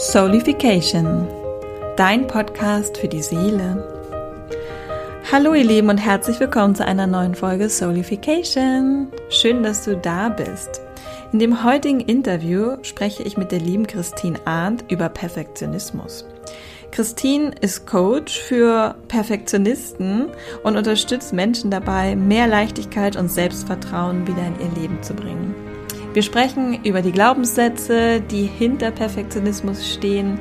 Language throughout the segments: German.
Soulification, dein Podcast für die Seele. Hallo ihr Lieben und herzlich willkommen zu einer neuen Folge Soulification. Schön, dass du da bist. In dem heutigen Interview spreche ich mit der lieben Christine Arndt über Perfektionismus. Christine ist Coach für Perfektionisten und unterstützt Menschen dabei, mehr Leichtigkeit und Selbstvertrauen wieder in ihr Leben zu bringen. Wir sprechen über die Glaubenssätze, die hinter Perfektionismus stehen.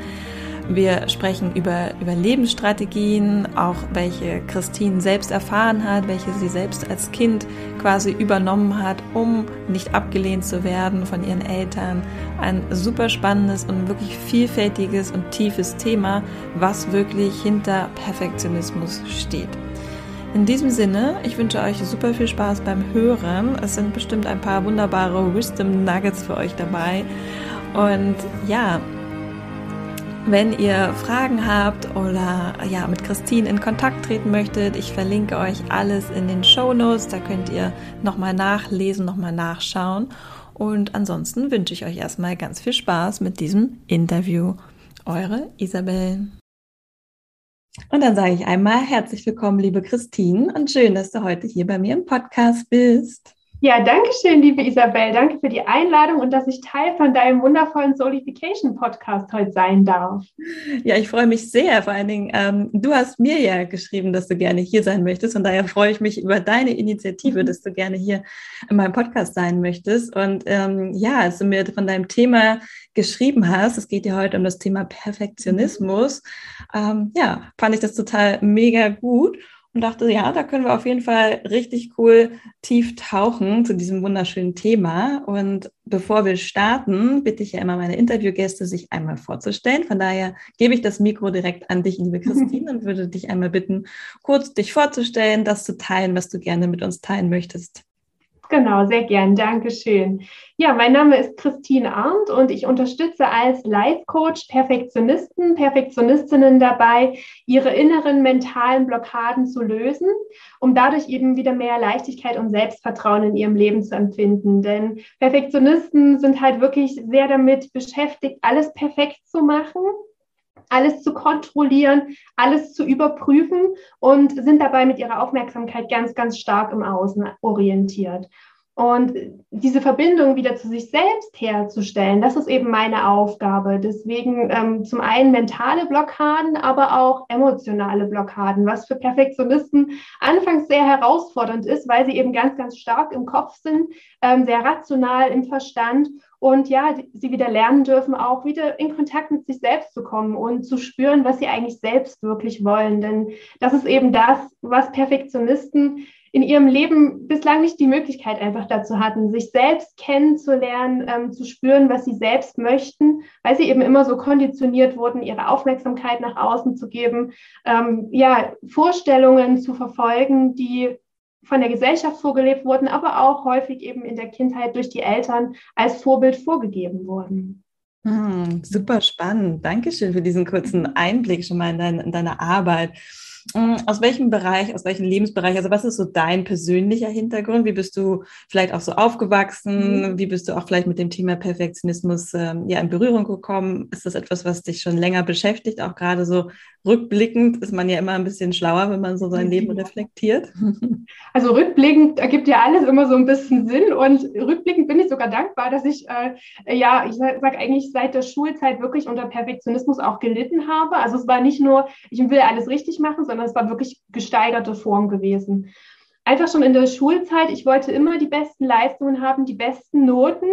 Wir sprechen über, über Lebensstrategien, auch welche Christine selbst erfahren hat, welche sie selbst als Kind quasi übernommen hat, um nicht abgelehnt zu werden von ihren Eltern. Ein super spannendes und wirklich vielfältiges und tiefes Thema, was wirklich hinter Perfektionismus steht. In diesem Sinne, ich wünsche euch super viel Spaß beim Hören. Es sind bestimmt ein paar wunderbare Wisdom Nuggets für euch dabei. Und ja, wenn ihr Fragen habt oder ja mit Christine in Kontakt treten möchtet, ich verlinke euch alles in den Show Notes. Da könnt ihr nochmal nachlesen, nochmal nachschauen. Und ansonsten wünsche ich euch erstmal ganz viel Spaß mit diesem Interview. Eure Isabel. Und dann sage ich einmal herzlich willkommen, liebe Christine, und schön, dass du heute hier bei mir im Podcast bist. Ja, danke schön, liebe Isabel. Danke für die Einladung und dass ich Teil von deinem wundervollen Solification Podcast heute sein darf. Ja, ich freue mich sehr. Vor allen Dingen, ähm, du hast mir ja geschrieben, dass du gerne hier sein möchtest. Und daher freue ich mich über deine Initiative, mhm. dass du gerne hier in meinem Podcast sein möchtest. Und ähm, ja, als du mir von deinem Thema geschrieben hast, es geht ja heute um das Thema Perfektionismus, ähm, ja, fand ich das total mega gut und dachte, ja, da können wir auf jeden Fall richtig cool tief tauchen zu diesem wunderschönen Thema. Und bevor wir starten, bitte ich ja immer meine Interviewgäste, sich einmal vorzustellen. Von daher gebe ich das Mikro direkt an dich, liebe Christine, und würde dich einmal bitten, kurz dich vorzustellen, das zu teilen, was du gerne mit uns teilen möchtest. Genau, sehr gern. Dankeschön. Ja, mein Name ist Christine Arndt und ich unterstütze als Life Coach Perfektionisten, Perfektionistinnen dabei, ihre inneren mentalen Blockaden zu lösen, um dadurch eben wieder mehr Leichtigkeit und Selbstvertrauen in ihrem Leben zu empfinden. Denn Perfektionisten sind halt wirklich sehr damit beschäftigt, alles perfekt zu machen alles zu kontrollieren, alles zu überprüfen und sind dabei mit ihrer Aufmerksamkeit ganz, ganz stark im Außen orientiert. Und diese Verbindung wieder zu sich selbst herzustellen, das ist eben meine Aufgabe. Deswegen ähm, zum einen mentale Blockaden, aber auch emotionale Blockaden, was für Perfektionisten anfangs sehr herausfordernd ist, weil sie eben ganz, ganz stark im Kopf sind, ähm, sehr rational im Verstand und ja, sie wieder lernen dürfen, auch wieder in Kontakt mit sich selbst zu kommen und zu spüren, was sie eigentlich selbst wirklich wollen. Denn das ist eben das, was Perfektionisten in ihrem Leben bislang nicht die Möglichkeit einfach dazu hatten, sich selbst kennenzulernen, ähm, zu spüren, was sie selbst möchten, weil sie eben immer so konditioniert wurden, ihre Aufmerksamkeit nach außen zu geben, ähm, ja, Vorstellungen zu verfolgen, die von der Gesellschaft vorgelebt wurden, aber auch häufig eben in der Kindheit durch die Eltern als Vorbild vorgegeben wurden. Hm, super spannend. Dankeschön für diesen kurzen Einblick schon mal in, dein, in deine Arbeit. Hm, aus welchem Bereich, aus welchem Lebensbereich, also was ist so dein persönlicher Hintergrund? Wie bist du vielleicht auch so aufgewachsen? Mhm. Wie bist du auch vielleicht mit dem Thema Perfektionismus ähm, ja in Berührung gekommen? Ist das etwas, was dich schon länger beschäftigt? Auch gerade so rückblickend ist man ja immer ein bisschen schlauer, wenn man so sein Leben reflektiert. Also rückblickend ergibt ja alles immer so ein bisschen Sinn und rückblickend bin ich sogar dankbar, dass ich äh, ja, ich sage sag eigentlich seit der Schulzeit wirklich unter Perfektionismus auch gelitten habe. Also es war nicht nur, ich will alles richtig machen, sondern es war wirklich gesteigerte Form gewesen. Einfach schon in der Schulzeit, ich wollte immer die besten Leistungen haben, die besten Noten.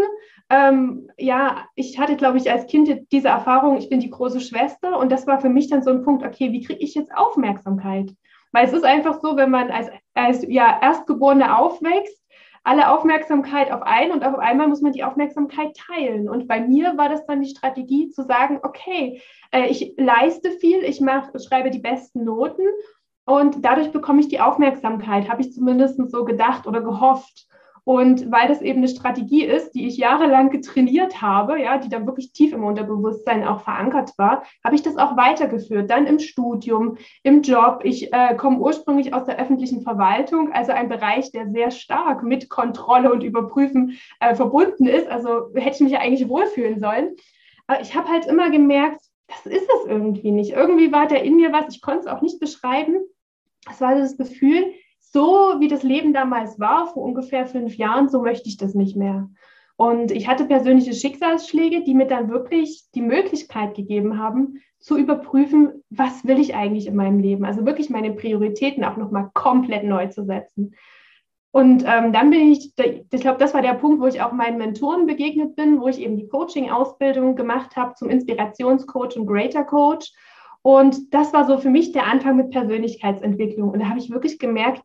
Ähm, ja, ich hatte, glaube ich, als Kind diese Erfahrung, ich bin die große Schwester und das war für mich dann so ein Punkt, okay, wie kriege ich jetzt Aufmerksamkeit? Weil es ist einfach so, wenn man als, als ja, Erstgeborene aufwächst, alle Aufmerksamkeit auf einen und auf einmal muss man die Aufmerksamkeit teilen. Und bei mir war das dann die Strategie zu sagen, okay, äh, ich leiste viel, ich mach, schreibe die besten Noten und dadurch bekomme ich die Aufmerksamkeit, habe ich zumindest so gedacht oder gehofft. Und weil das eben eine Strategie ist, die ich jahrelang getrainiert habe, ja, die dann wirklich tief im Unterbewusstsein auch verankert war, habe ich das auch weitergeführt. Dann im Studium, im Job. Ich äh, komme ursprünglich aus der öffentlichen Verwaltung, also ein Bereich, der sehr stark mit Kontrolle und Überprüfen äh, verbunden ist. Also hätte ich mich ja eigentlich wohlfühlen sollen. Aber ich habe halt immer gemerkt, das ist es irgendwie nicht. Irgendwie war da in mir was, ich konnte es auch nicht beschreiben. Es war das Gefühl, so wie das Leben damals war, vor ungefähr fünf Jahren, so möchte ich das nicht mehr. Und ich hatte persönliche Schicksalsschläge, die mir dann wirklich die Möglichkeit gegeben haben, zu überprüfen, was will ich eigentlich in meinem Leben? Also wirklich meine Prioritäten auch nochmal komplett neu zu setzen. Und ähm, dann bin ich, ich glaube, das war der Punkt, wo ich auch meinen Mentoren begegnet bin, wo ich eben die Coaching-Ausbildung gemacht habe zum Inspirationscoach und Greater Coach. Und das war so für mich der Anfang mit Persönlichkeitsentwicklung. Und da habe ich wirklich gemerkt,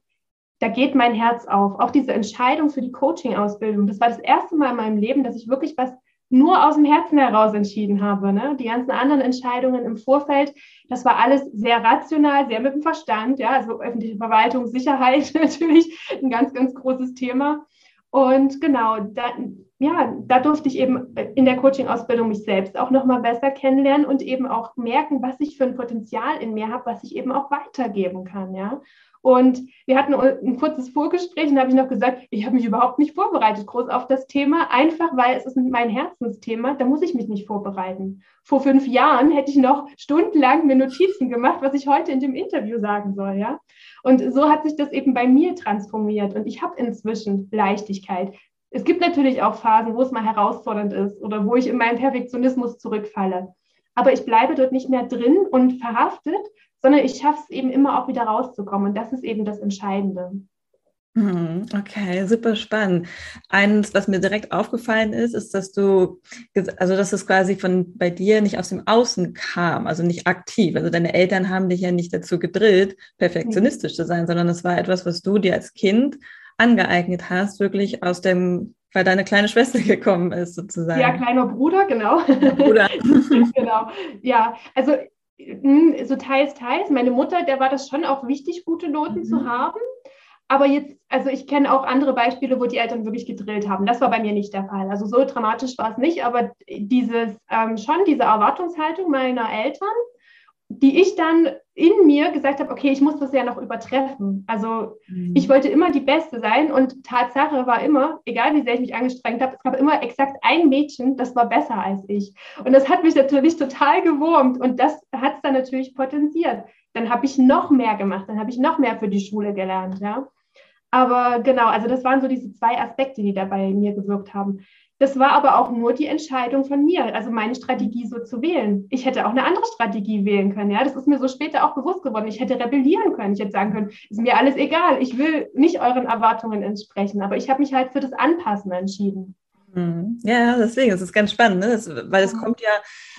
da geht mein Herz auf. Auch diese Entscheidung für die Coaching-Ausbildung, das war das erste Mal in meinem Leben, dass ich wirklich was nur aus dem Herzen heraus entschieden habe. Ne? Die ganzen anderen Entscheidungen im Vorfeld, das war alles sehr rational, sehr mit dem Verstand. Ja, also öffentliche Verwaltung, Sicherheit natürlich ein ganz, ganz großes Thema. Und genau, da, ja, da durfte ich eben in der Coaching-Ausbildung mich selbst auch nochmal besser kennenlernen und eben auch merken, was ich für ein Potenzial in mir habe, was ich eben auch weitergeben kann. Ja, und wir hatten ein kurzes Vorgespräch und habe ich noch gesagt, ich habe mich überhaupt nicht vorbereitet groß auf das Thema, einfach weil es ist mein Herzensthema, da muss ich mich nicht vorbereiten. Vor fünf Jahren hätte ich noch stundenlang mir Notizen gemacht, was ich heute in dem Interview sagen soll, ja. Und so hat sich das eben bei mir transformiert und ich habe inzwischen Leichtigkeit. Es gibt natürlich auch Phasen, wo es mal herausfordernd ist oder wo ich in meinen Perfektionismus zurückfalle. Aber ich bleibe dort nicht mehr drin und verhaftet, sondern ich schaffe es eben immer auch wieder rauszukommen. Und das ist eben das Entscheidende. Mhm, okay, super spannend. Eins, was mir direkt aufgefallen ist, ist, dass du, also dass es quasi von bei dir nicht aus dem Außen kam, also nicht aktiv. Also deine Eltern haben dich ja nicht dazu gedrillt, perfektionistisch zu sein, sondern es war etwas, was du dir als Kind angeeignet hast, wirklich aus dem, weil deine kleine Schwester gekommen ist, sozusagen. Ja, kleiner Bruder, genau. Bruder. genau. Ja, also so teils, teils. Meine Mutter, der war das schon auch wichtig, gute Noten mhm. zu haben. Aber jetzt, also ich kenne auch andere Beispiele, wo die Eltern wirklich gedrillt haben. Das war bei mir nicht der Fall. Also so dramatisch war es nicht, aber dieses ähm, schon diese Erwartungshaltung meiner Eltern, die ich dann in mir gesagt habe, okay, ich muss das ja noch übertreffen. Also mhm. ich wollte immer die Beste sein und Tatsache war immer, egal wie sehr ich mich angestrengt habe, es gab immer exakt ein Mädchen, das war besser als ich. Und das hat mich natürlich total gewurmt und das hat es dann natürlich potenziert. Dann habe ich noch mehr gemacht, dann habe ich noch mehr für die Schule gelernt, ja. Aber genau, also das waren so diese zwei Aspekte, die da bei mir gewirkt haben. Das war aber auch nur die Entscheidung von mir, also meine Strategie so zu wählen. Ich hätte auch eine andere Strategie wählen können. Ja, das ist mir so später auch bewusst geworden. Ich hätte rebellieren können. Ich hätte sagen können, ist mir alles egal. Ich will nicht euren Erwartungen entsprechen. Aber ich habe mich halt für das Anpassen entschieden. Mhm. Ja, deswegen, es ist ganz spannend, ne? das, weil es kommt ja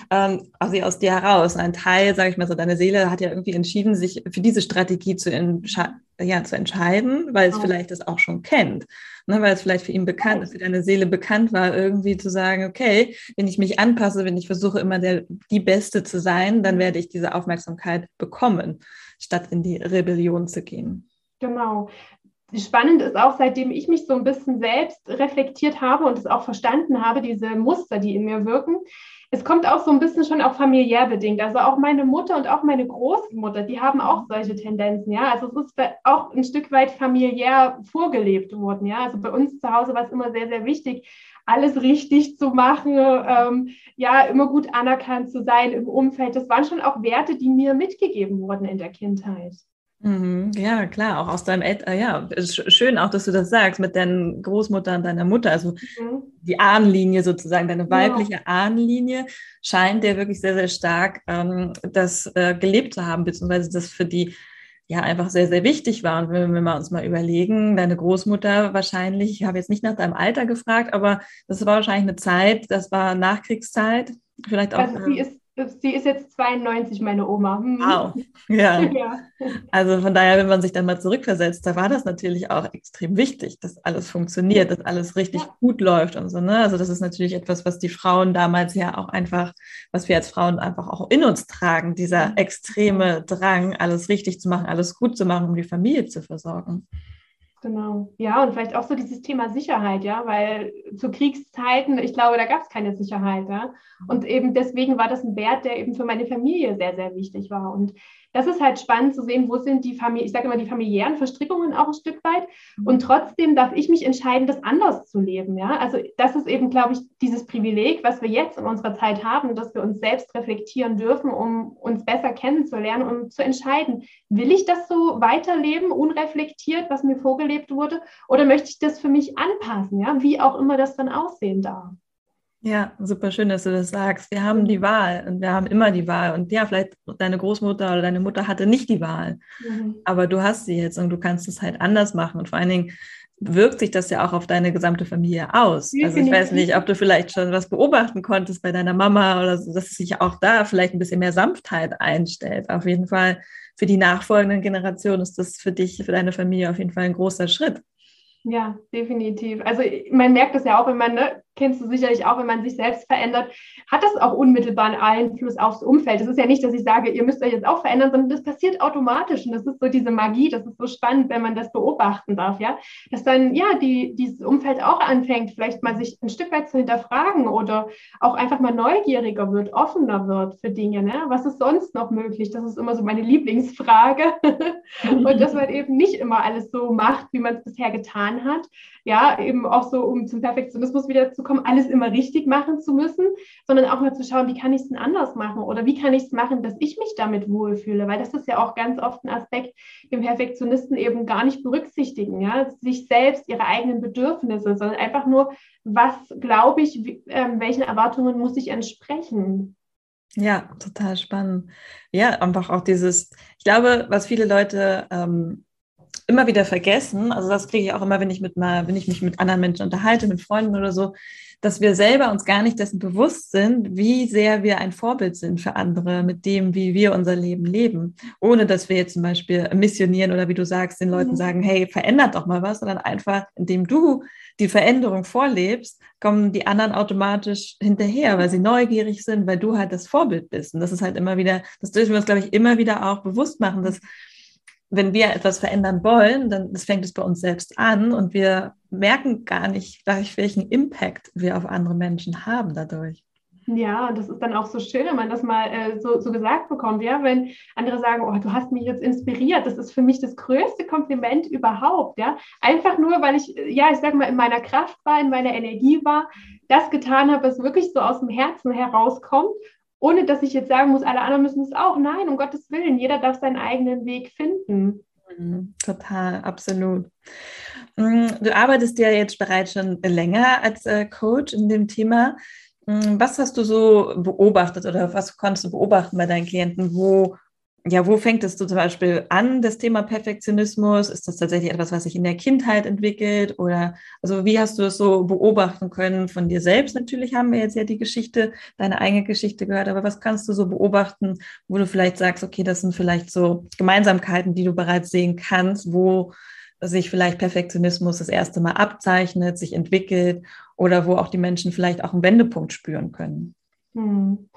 ähm, also aus dir heraus. Ein Teil, sage ich mal so, deine Seele hat ja irgendwie entschieden, sich für diese Strategie zu, entsche ja, zu entscheiden, weil es oh. vielleicht das auch schon kennt. Ne? Weil es vielleicht für ihn bekannt ist, für deine Seele bekannt war, irgendwie zu sagen, okay, wenn ich mich anpasse, wenn ich versuche, immer der, die Beste zu sein, dann werde ich diese Aufmerksamkeit bekommen, statt in die Rebellion zu gehen. Genau spannend ist auch, seitdem ich mich so ein bisschen selbst reflektiert habe und es auch verstanden habe, diese Muster, die in mir wirken, es kommt auch so ein bisschen schon auch familiär bedingt. Also auch meine Mutter und auch meine Großmutter, die haben auch solche Tendenzen, ja. Also es ist auch ein Stück weit familiär vorgelebt worden, ja. Also bei uns zu Hause war es immer sehr, sehr wichtig, alles richtig zu machen, ähm, ja, immer gut anerkannt zu sein im Umfeld. Das waren schon auch Werte, die mir mitgegeben wurden in der Kindheit. Mhm, ja, klar, auch aus deinem Eltern, äh, ja, schön auch, dass du das sagst, mit deiner Großmutter und deiner Mutter, also mhm. die Ahnenlinie sozusagen, deine weibliche ja. Ahnenlinie scheint dir wirklich sehr, sehr stark ähm, das äh, gelebt zu haben, beziehungsweise das für die ja einfach sehr, sehr wichtig war. Und wenn wir mal uns mal überlegen, deine Großmutter wahrscheinlich, ich habe jetzt nicht nach deinem Alter gefragt, aber das war wahrscheinlich eine Zeit, das war Nachkriegszeit, vielleicht auch. Also sie ist Sie ist jetzt 92, meine Oma. Hm. Wow. Ja. ja. Also von daher, wenn man sich dann mal zurückversetzt, da war das natürlich auch extrem wichtig, dass alles funktioniert, dass alles richtig ja. gut läuft und so. Ne? Also das ist natürlich etwas, was die Frauen damals ja auch einfach, was wir als Frauen einfach auch in uns tragen, dieser extreme Drang, alles richtig zu machen, alles gut zu machen, um die Familie zu versorgen. Genau. Ja, und vielleicht auch so dieses Thema Sicherheit, ja, weil zu Kriegszeiten, ich glaube, da gab es keine Sicherheit, ja. Und eben deswegen war das ein Wert, der eben für meine Familie sehr, sehr wichtig war. Und das ist halt spannend zu sehen, wo sind die Familie, ich sage immer die familiären Verstrickungen auch ein Stück weit. Und trotzdem darf ich mich entscheiden, das anders zu leben. Ja, also das ist eben, glaube ich, dieses Privileg, was wir jetzt in unserer Zeit haben, dass wir uns selbst reflektieren dürfen, um uns besser kennenzulernen und um zu entscheiden, will ich das so weiterleben, unreflektiert, was mir vorgelebt wurde, oder möchte ich das für mich anpassen, ja, wie auch immer das dann aussehen darf. Ja, super schön, dass du das sagst. Wir haben die Wahl und wir haben immer die Wahl. Und ja, vielleicht deine Großmutter oder deine Mutter hatte nicht die Wahl, mhm. aber du hast sie jetzt und du kannst es halt anders machen. Und vor allen Dingen wirkt sich das ja auch auf deine gesamte Familie aus. Also ich weiß nicht, ob du vielleicht schon was beobachten konntest bei deiner Mama oder so, dass sich auch da vielleicht ein bisschen mehr Sanftheit einstellt. Auf jeden Fall für die nachfolgenden Generationen ist das für dich, für deine Familie auf jeden Fall ein großer Schritt. Ja, definitiv. Also man merkt das ja auch, wenn man ne, kennst du sicherlich auch, wenn man sich selbst verändert, hat das auch unmittelbaren Einfluss aufs Umfeld. Es ist ja nicht, dass ich sage, ihr müsst euch jetzt auch verändern, sondern das passiert automatisch. Und das ist so diese Magie, das ist so spannend, wenn man das beobachten darf, ja. Dass dann, ja, die, dieses Umfeld auch anfängt, vielleicht mal sich ein Stück weit zu hinterfragen oder auch einfach mal neugieriger wird, offener wird für Dinge, ne? Was ist sonst noch möglich? Das ist immer so meine Lieblingsfrage. Und dass man eben nicht immer alles so macht, wie man es bisher getan hat. Ja, eben auch so, um zum Perfektionismus wieder zu kommen, alles immer richtig machen zu müssen, sondern auch mal zu schauen, wie kann ich es denn anders machen oder wie kann ich es machen, dass ich mich damit wohlfühle, weil das ist ja auch ganz oft ein Aspekt, den Perfektionisten eben gar nicht berücksichtigen, ja, sich selbst, ihre eigenen Bedürfnisse, sondern einfach nur, was glaube ich, wie, äh, welchen Erwartungen muss ich entsprechen. Ja, total spannend. Ja, einfach auch dieses, ich glaube, was viele Leute ähm, immer wieder vergessen, also das kriege ich auch immer, wenn ich mit mal, wenn ich mich mit anderen Menschen unterhalte, mit Freunden oder so, dass wir selber uns gar nicht dessen bewusst sind, wie sehr wir ein Vorbild sind für andere mit dem, wie wir unser Leben leben. Ohne dass wir jetzt zum Beispiel missionieren oder wie du sagst, den Leuten mhm. sagen, hey, verändert doch mal was, sondern einfach, indem du die Veränderung vorlebst, kommen die anderen automatisch hinterher, weil sie neugierig sind, weil du halt das Vorbild bist. Und das ist halt immer wieder, das dürfen wir uns, glaube ich, immer wieder auch bewusst machen, dass wenn wir etwas verändern wollen, dann das fängt es bei uns selbst an und wir merken gar nicht, welchen Impact wir auf andere Menschen haben dadurch. Ja, und das ist dann auch so schön, wenn man das mal äh, so, so, gesagt bekommt, ja, wenn andere sagen, oh, du hast mich jetzt inspiriert, das ist für mich das größte Kompliment überhaupt, ja, einfach nur, weil ich, ja, ich sag mal, in meiner Kraft war, in meiner Energie war, das getan habe, was wirklich so aus dem Herzen herauskommt ohne dass ich jetzt sagen muss, alle anderen müssen es auch. Nein, um Gottes Willen, jeder darf seinen eigenen Weg finden. Mhm, total, absolut. Mm, du arbeitest ja jetzt bereits schon länger als äh, Coach in dem Thema. Mm, was hast du so beobachtet oder was konntest du beobachten bei deinen Klienten? Wo ja, wo fängt es zum Beispiel an, das Thema Perfektionismus? Ist das tatsächlich etwas, was sich in der Kindheit entwickelt? Oder also wie hast du es so beobachten können von dir selbst? Natürlich haben wir jetzt ja die Geschichte, deine eigene Geschichte gehört, aber was kannst du so beobachten, wo du vielleicht sagst, okay, das sind vielleicht so Gemeinsamkeiten, die du bereits sehen kannst, wo sich vielleicht Perfektionismus das erste Mal abzeichnet, sich entwickelt oder wo auch die Menschen vielleicht auch einen Wendepunkt spüren können? Hm.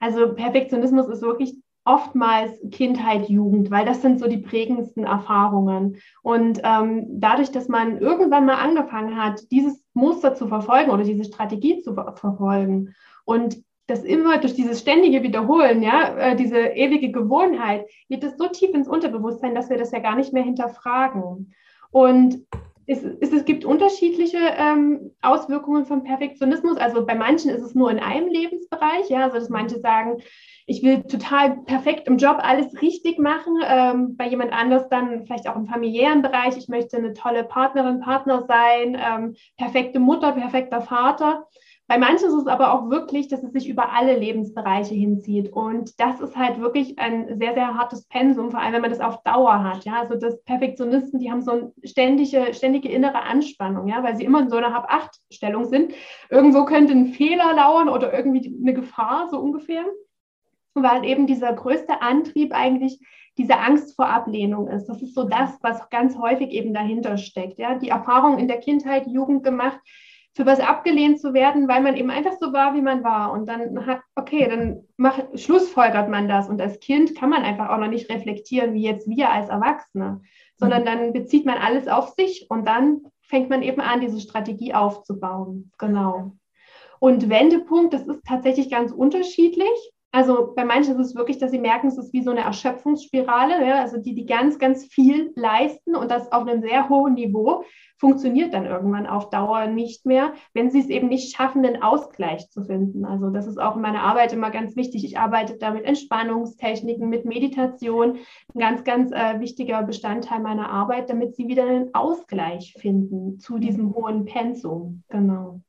Also Perfektionismus ist wirklich oftmals Kindheit, Jugend, weil das sind so die prägendsten Erfahrungen. Und ähm, dadurch, dass man irgendwann mal angefangen hat, dieses Muster zu verfolgen oder diese Strategie zu verfolgen und das immer durch dieses ständige Wiederholen, ja, äh, diese ewige Gewohnheit, geht es so tief ins Unterbewusstsein, dass wir das ja gar nicht mehr hinterfragen. Und es, es, es gibt unterschiedliche ähm, Auswirkungen von Perfektionismus. Also bei manchen ist es nur in einem Lebensbereich, ja, also dass manche sagen, ich will total perfekt im Job alles richtig machen. Ähm, bei jemand anders dann vielleicht auch im familiären Bereich. Ich möchte eine tolle Partnerin, Partner sein, ähm, perfekte Mutter, perfekter Vater. Bei manchen ist es aber auch wirklich, dass es sich über alle Lebensbereiche hinzieht. Und das ist halt wirklich ein sehr, sehr hartes Pensum, vor allem wenn man das auf Dauer hat. Ja, also das Perfektionisten, die haben so eine ständige, ständige innere Anspannung, ja, weil sie immer in so einer Hab-Acht-Stellung sind. Irgendwo könnte ein Fehler lauern oder irgendwie eine Gefahr, so ungefähr weil eben dieser größte Antrieb eigentlich diese Angst vor Ablehnung ist. Das ist so das, was ganz häufig eben dahinter steckt. Ja? Die Erfahrung in der Kindheit, Jugend gemacht, für was abgelehnt zu werden, weil man eben einfach so war, wie man war. Und dann hat, okay, dann macht, schlussfolgert man das. Und als Kind kann man einfach auch noch nicht reflektieren, wie jetzt wir als Erwachsene, sondern mhm. dann bezieht man alles auf sich und dann fängt man eben an, diese Strategie aufzubauen. Genau. Und Wendepunkt, das ist tatsächlich ganz unterschiedlich. Also bei manchen ist es wirklich, dass sie merken, es ist wie so eine Erschöpfungsspirale, ja, also die, die ganz, ganz viel leisten und das auf einem sehr hohen Niveau funktioniert dann irgendwann auf Dauer nicht mehr, wenn sie es eben nicht schaffen, den Ausgleich zu finden. Also das ist auch in meiner Arbeit immer ganz wichtig. Ich arbeite da mit Entspannungstechniken, mit Meditation, ein ganz, ganz äh, wichtiger Bestandteil meiner Arbeit, damit sie wieder einen Ausgleich finden zu diesem hohen Pensum. Genau.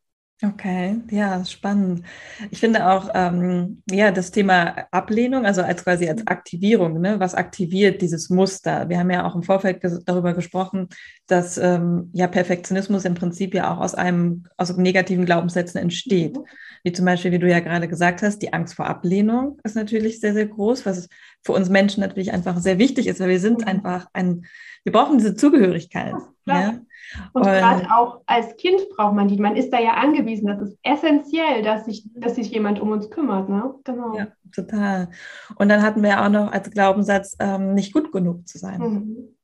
Okay, ja, spannend. Ich finde auch, ähm, ja, das Thema Ablehnung, also als quasi als Aktivierung, ne, was aktiviert dieses Muster? Wir haben ja auch im Vorfeld ges darüber gesprochen, dass ähm, ja Perfektionismus im Prinzip ja auch aus einem, aus negativen Glaubenssätzen entsteht. Mhm. Wie zum Beispiel, wie du ja gerade gesagt hast, die Angst vor Ablehnung ist natürlich sehr, sehr groß, was für uns Menschen natürlich einfach sehr wichtig ist, weil wir sind mhm. einfach ein, wir brauchen diese Zugehörigkeit. Ja, und, und gerade auch als Kind braucht man die. Man ist da ja angewiesen. Das ist essentiell, dass sich, dass sich jemand um uns kümmert. Ne? Genau. Ja, total. Und dann hatten wir auch noch als Glaubenssatz, ähm, nicht gut genug zu sein. Mhm.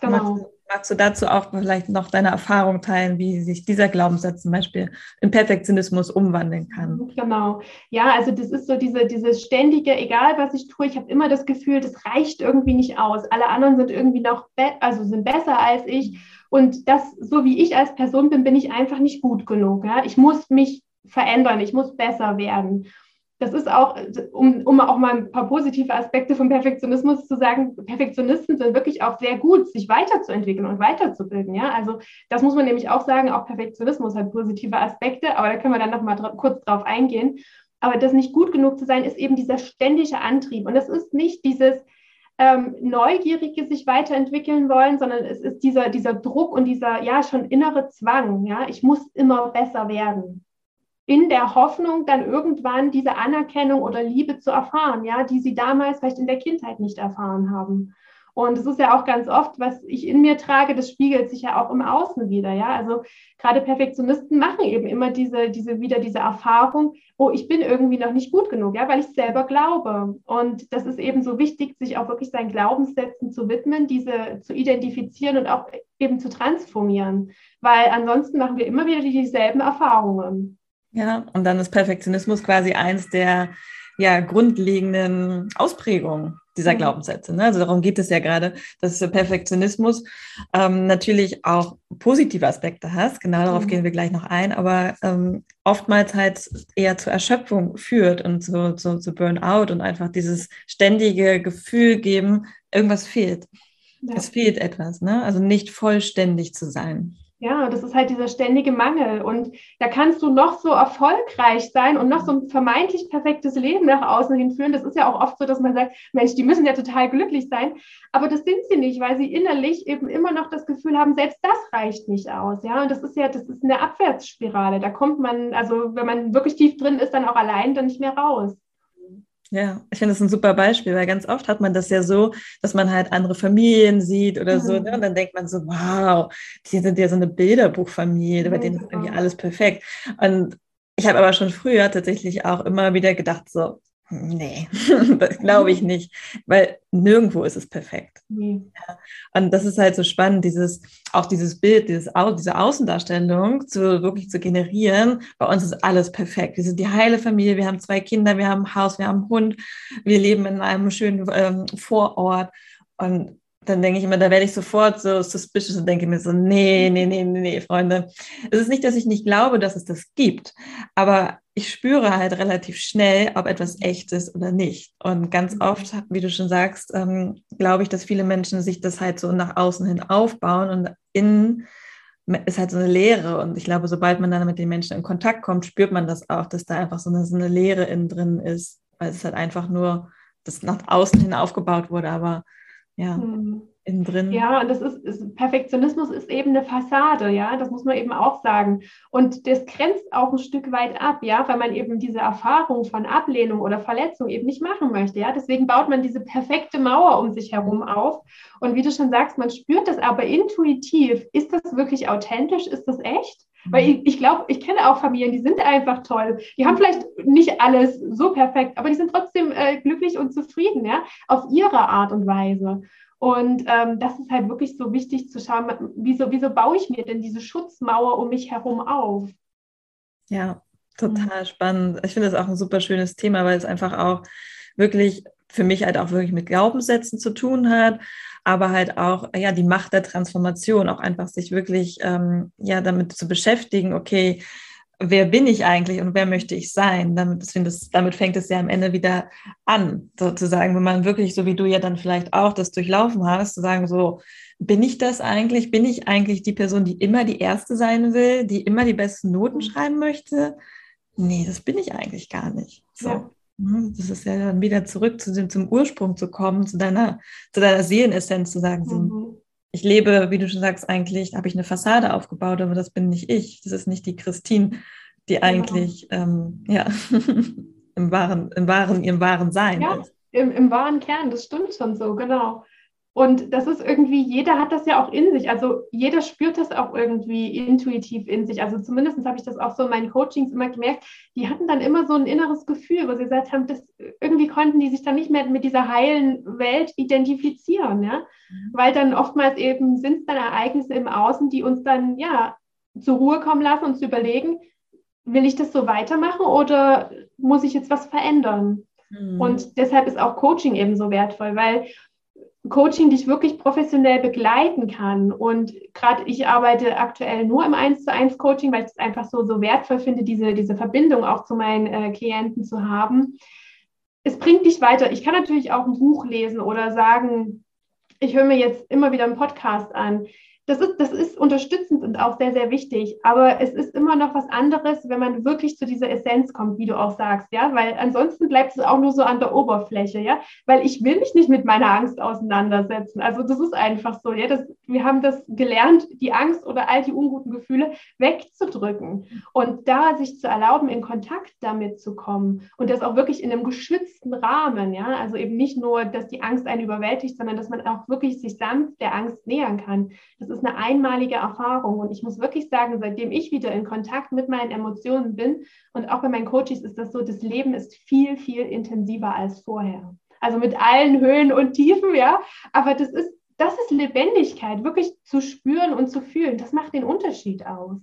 Genau. Magst, du dazu auch vielleicht noch deine Erfahrung teilen, wie sich dieser Glaubenssatz zum Beispiel in Perfektionismus umwandeln kann? Genau. Ja, also das ist so diese, diese ständige, egal was ich tue, ich habe immer das Gefühl, das reicht irgendwie nicht aus. Alle anderen sind irgendwie noch, also sind besser als ich. Und das, so wie ich als Person bin, bin ich einfach nicht gut genug. Ja? Ich muss mich verändern, ich muss besser werden. Das ist auch, um, um auch mal ein paar positive Aspekte vom Perfektionismus zu sagen, Perfektionisten sind wirklich auch sehr gut, sich weiterzuentwickeln und weiterzubilden. Ja? Also das muss man nämlich auch sagen, auch Perfektionismus hat positive Aspekte, aber da können wir dann noch mal dra kurz drauf eingehen. Aber das nicht gut genug zu sein, ist eben dieser ständige Antrieb. Und das ist nicht dieses, ähm, Neugierige sich weiterentwickeln wollen, sondern es ist dieser, dieser Druck und dieser ja schon innere Zwang. Ja, ich muss immer besser werden. In der Hoffnung, dann irgendwann diese Anerkennung oder Liebe zu erfahren, ja, die sie damals vielleicht in der Kindheit nicht erfahren haben. Und es ist ja auch ganz oft, was ich in mir trage, das spiegelt sich ja auch im Außen wieder. Ja, also gerade Perfektionisten machen eben immer diese, diese wieder diese Erfahrung, oh, ich bin irgendwie noch nicht gut genug, ja, weil ich selber glaube. Und das ist eben so wichtig, sich auch wirklich seinen Glaubenssätzen zu widmen, diese zu identifizieren und auch eben zu transformieren. Weil ansonsten machen wir immer wieder dieselben Erfahrungen. Ja, und dann ist Perfektionismus quasi eins der ja, grundlegenden Ausprägungen dieser mhm. Glaubenssätze. Ne? Also darum geht es ja gerade, dass Perfektionismus ähm, natürlich auch positive Aspekte hat. Genau darauf mhm. gehen wir gleich noch ein, aber ähm, oftmals halt eher zur Erschöpfung führt und zu, zu, zu Burnout und einfach dieses ständige Gefühl geben, irgendwas fehlt. Ja. Es fehlt etwas, ne? Also nicht vollständig zu sein. Ja, das ist halt dieser ständige Mangel. Und da kannst du noch so erfolgreich sein und noch so ein vermeintlich perfektes Leben nach außen hin führen. Das ist ja auch oft so, dass man sagt, Mensch, die müssen ja total glücklich sein. Aber das sind sie nicht, weil sie innerlich eben immer noch das Gefühl haben, selbst das reicht nicht aus. Ja, und das ist ja, das ist eine Abwärtsspirale. Da kommt man, also wenn man wirklich tief drin ist, dann auch allein dann nicht mehr raus. Ja, ich finde das ein super Beispiel, weil ganz oft hat man das ja so, dass man halt andere Familien sieht oder mhm. so, ne? und dann denkt man so, wow, die sind ja so eine Bilderbuchfamilie, bei denen ist irgendwie alles perfekt. Und ich habe aber schon früher tatsächlich auch immer wieder gedacht, so, Nee, das glaube ich nicht, weil nirgendwo ist es perfekt. Mhm. Und das ist halt so spannend, dieses, auch dieses Bild, dieses, diese Außendarstellung zu wirklich zu generieren. Bei uns ist alles perfekt. Wir sind die heile Familie, wir haben zwei Kinder, wir haben ein Haus, wir haben einen Hund, wir leben in einem schönen ähm, Vorort. Und dann denke ich immer, da werde ich sofort so suspicious und denke mir so, nee, nee, nee, nee, nee, Freunde. Es ist nicht, dass ich nicht glaube, dass es das gibt, aber ich spüre halt relativ schnell, ob etwas echt ist oder nicht. Und ganz mhm. oft, wie du schon sagst, ähm, glaube ich, dass viele Menschen sich das halt so nach außen hin aufbauen und innen ist halt so eine Leere. Und ich glaube, sobald man dann mit den Menschen in Kontakt kommt, spürt man das auch, dass da einfach so eine, so eine Leere innen drin ist, weil es halt einfach nur das nach außen hin aufgebaut wurde, aber ja. Mhm innen drin. Ja, und das ist, ist, Perfektionismus ist eben eine Fassade, ja, das muss man eben auch sagen. Und das grenzt auch ein Stück weit ab, ja, weil man eben diese Erfahrung von Ablehnung oder Verletzung eben nicht machen möchte, ja. Deswegen baut man diese perfekte Mauer um sich herum auf. Und wie du schon sagst, man spürt das aber intuitiv. Ist das wirklich authentisch? Ist das echt? Weil ich, ich glaube, ich kenne auch Familien, die sind einfach toll. Die haben vielleicht nicht alles so perfekt, aber die sind trotzdem äh, glücklich und zufrieden, ja, auf ihre Art und Weise. Und ähm, das ist halt wirklich so wichtig zu schauen, wieso, wieso baue ich mir denn diese Schutzmauer um mich herum auf? Ja, total mhm. spannend. Ich finde das auch ein super schönes Thema, weil es einfach auch wirklich für mich halt auch wirklich mit Glaubenssätzen zu tun hat, aber halt auch ja die Macht der Transformation, auch einfach sich wirklich ähm, ja damit zu beschäftigen. Okay, wer bin ich eigentlich und wer möchte ich sein? Damit, das, damit fängt es ja am Ende wieder an, sozusagen, wenn man wirklich, so wie du ja dann vielleicht auch das durchlaufen hast, zu sagen, so, bin ich das eigentlich? Bin ich eigentlich die Person, die immer die Erste sein will, die immer die besten Noten mhm. schreiben möchte? Nee, das bin ich eigentlich gar nicht. So. Ja. Mhm, das ist ja dann wieder zurück zu dem, zum Ursprung zu kommen, zu deiner, zu deiner Seelenessenz zu sagen, mhm. Ich lebe, wie du schon sagst, eigentlich habe ich eine Fassade aufgebaut, aber das bin nicht ich. Das ist nicht die Christine, die genau. eigentlich ja, ähm, ja im wahren, im wahren, ihrem wahren Sein ja, ist. Im, Im wahren Kern, das stimmt schon so, genau. Und das ist irgendwie, jeder hat das ja auch in sich. Also jeder spürt das auch irgendwie intuitiv in sich. Also zumindest habe ich das auch so in meinen Coachings immer gemerkt. Die hatten dann immer so ein inneres Gefühl, wo sie gesagt haben, dass irgendwie konnten die sich dann nicht mehr mit dieser heilen Welt identifizieren, ja. Mhm. Weil dann oftmals eben sind es dann Ereignisse im Außen, die uns dann ja zur Ruhe kommen lassen und zu überlegen, will ich das so weitermachen oder muss ich jetzt was verändern? Mhm. Und deshalb ist auch Coaching eben so wertvoll, weil Coaching dich wirklich professionell begleiten kann. Und gerade ich arbeite aktuell nur im 1 zu 1 Coaching, weil ich es einfach so, so wertvoll finde, diese, diese Verbindung auch zu meinen äh, Klienten zu haben. Es bringt dich weiter. Ich kann natürlich auch ein Buch lesen oder sagen, ich höre mir jetzt immer wieder einen Podcast an das ist, das ist unterstützend und auch sehr, sehr wichtig. Aber es ist immer noch was anderes, wenn man wirklich zu dieser Essenz kommt, wie du auch sagst, ja, weil ansonsten bleibt es auch nur so an der Oberfläche, ja, weil ich will mich nicht mit meiner Angst auseinandersetzen. Also das ist einfach so, ja, das, wir haben das gelernt, die Angst oder all die unguten Gefühle wegzudrücken und da sich zu erlauben, in Kontakt damit zu kommen und das auch wirklich in einem geschützten Rahmen, ja, also eben nicht nur, dass die Angst einen überwältigt, sondern dass man auch wirklich sich sanft der Angst nähern kann. Das ist eine einmalige Erfahrung. Und ich muss wirklich sagen, seitdem ich wieder in Kontakt mit meinen Emotionen bin und auch bei meinen Coaches ist das so, das Leben ist viel, viel intensiver als vorher. Also mit allen Höhen und Tiefen, ja. Aber das ist, das ist Lebendigkeit, wirklich zu spüren und zu fühlen. Das macht den Unterschied aus.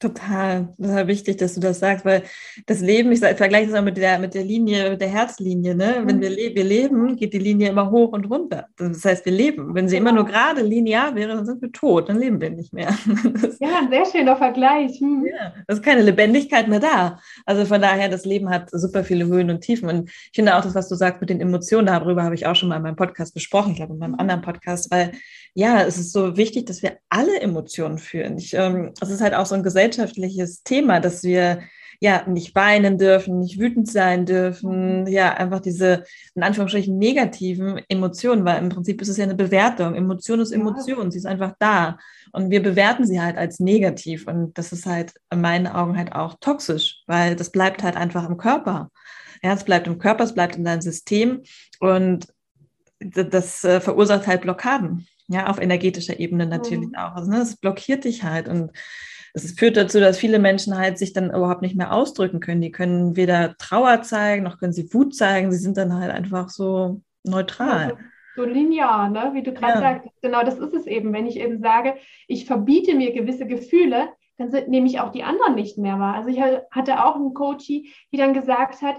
Total, das ist wichtig, dass du das sagst, weil das Leben, ich vergleiche es auch mit der, mit der Linie, mit der Herzlinie, ne? Wenn mhm. wir, le wir leben, geht die Linie immer hoch und runter. Das heißt, wir leben. Wenn sie immer nur gerade linear wäre, dann sind wir tot, dann leben wir nicht mehr. Das, ja, ein sehr schöner Vergleich. Hm. Ja, da ist keine Lebendigkeit mehr da. Also von daher, das Leben hat super viele Höhen und Tiefen. Und ich finde auch das, was du sagst mit den Emotionen, darüber habe ich auch schon mal in meinem Podcast gesprochen, ich glaube in meinem mhm. anderen Podcast, weil ja, es ist so wichtig, dass wir alle Emotionen fühlen. Ich, ähm, es ist halt auch so ein gesellschaftliches Thema, dass wir ja nicht weinen dürfen, nicht wütend sein dürfen, ja, einfach diese in Anführungsstrichen negativen Emotionen, weil im Prinzip ist es ja eine Bewertung. Emotion ist Emotion, sie ist einfach da. Und wir bewerten sie halt als negativ. Und das ist halt in meinen Augen halt auch toxisch, weil das bleibt halt einfach im Körper. Ja, es bleibt im Körper, es bleibt in deinem System und das äh, verursacht halt Blockaden. Ja, auf energetischer Ebene natürlich mhm. auch. Also, ne, es blockiert dich halt und es führt dazu, dass viele Menschen halt sich dann überhaupt nicht mehr ausdrücken können. Die können weder Trauer zeigen, noch können sie Wut zeigen. Sie sind dann halt einfach so neutral. Ja, so, linear, ne? wie du gerade ja. sagst. Genau, das ist es eben. Wenn ich eben sage, ich verbiete mir gewisse Gefühle, dann nehme ich auch die anderen nicht mehr wahr. Also ich hatte auch einen Coachie, die dann gesagt hat,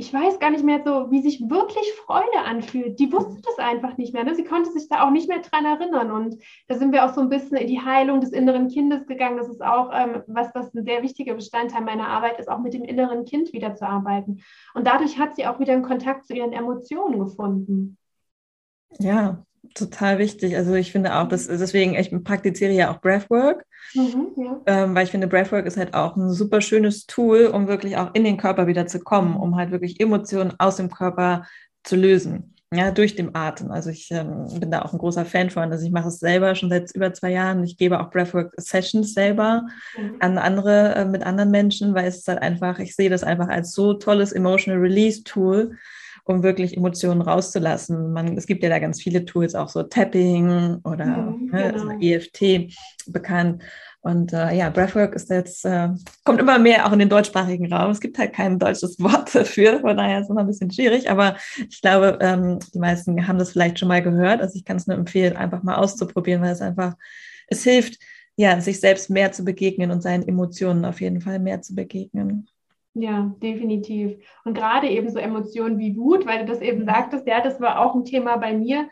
ich weiß gar nicht mehr so, wie sich wirklich Freude anfühlt. Die wusste das einfach nicht mehr. Ne? Sie konnte sich da auch nicht mehr dran erinnern. Und da sind wir auch so ein bisschen in die Heilung des inneren Kindes gegangen. Das ist auch, ähm, was das ein sehr wichtiger Bestandteil meiner Arbeit ist, auch mit dem inneren Kind wieder zu arbeiten. Und dadurch hat sie auch wieder einen Kontakt zu ihren Emotionen gefunden. Ja, total wichtig. Also ich finde auch, dass deswegen, ich praktiziere ja auch Breathwork, mhm, ja. ähm, weil ich finde, Breathwork ist halt auch ein super schönes Tool, um wirklich auch in den Körper wieder zu kommen, um halt wirklich Emotionen aus dem Körper zu lösen. Ja, durch den Atem. Also ich ähm, bin da auch ein großer Fan von. Also ich mache es selber schon seit über zwei Jahren. Ich gebe auch Breathwork-Sessions selber mhm. an andere, äh, mit anderen Menschen, weil es ist halt einfach, ich sehe das einfach als so tolles Emotional Release-Tool, um wirklich Emotionen rauszulassen. Man, es gibt ja da ganz viele Tools, auch so Tapping oder mhm, ne, also genau. EFT bekannt. Und äh, ja, Breathwork ist jetzt, äh, kommt immer mehr auch in den deutschsprachigen Raum. Es gibt halt kein deutsches Wort dafür, von daher ist es immer ein bisschen schwierig, aber ich glaube, ähm, die meisten haben das vielleicht schon mal gehört. Also ich kann es nur empfehlen, einfach mal auszuprobieren, weil es einfach, es hilft, ja, sich selbst mehr zu begegnen und seinen Emotionen auf jeden Fall mehr zu begegnen. Ja, definitiv. Und gerade eben so Emotionen wie Wut, weil du das eben sagtest, ja, das war auch ein Thema bei mir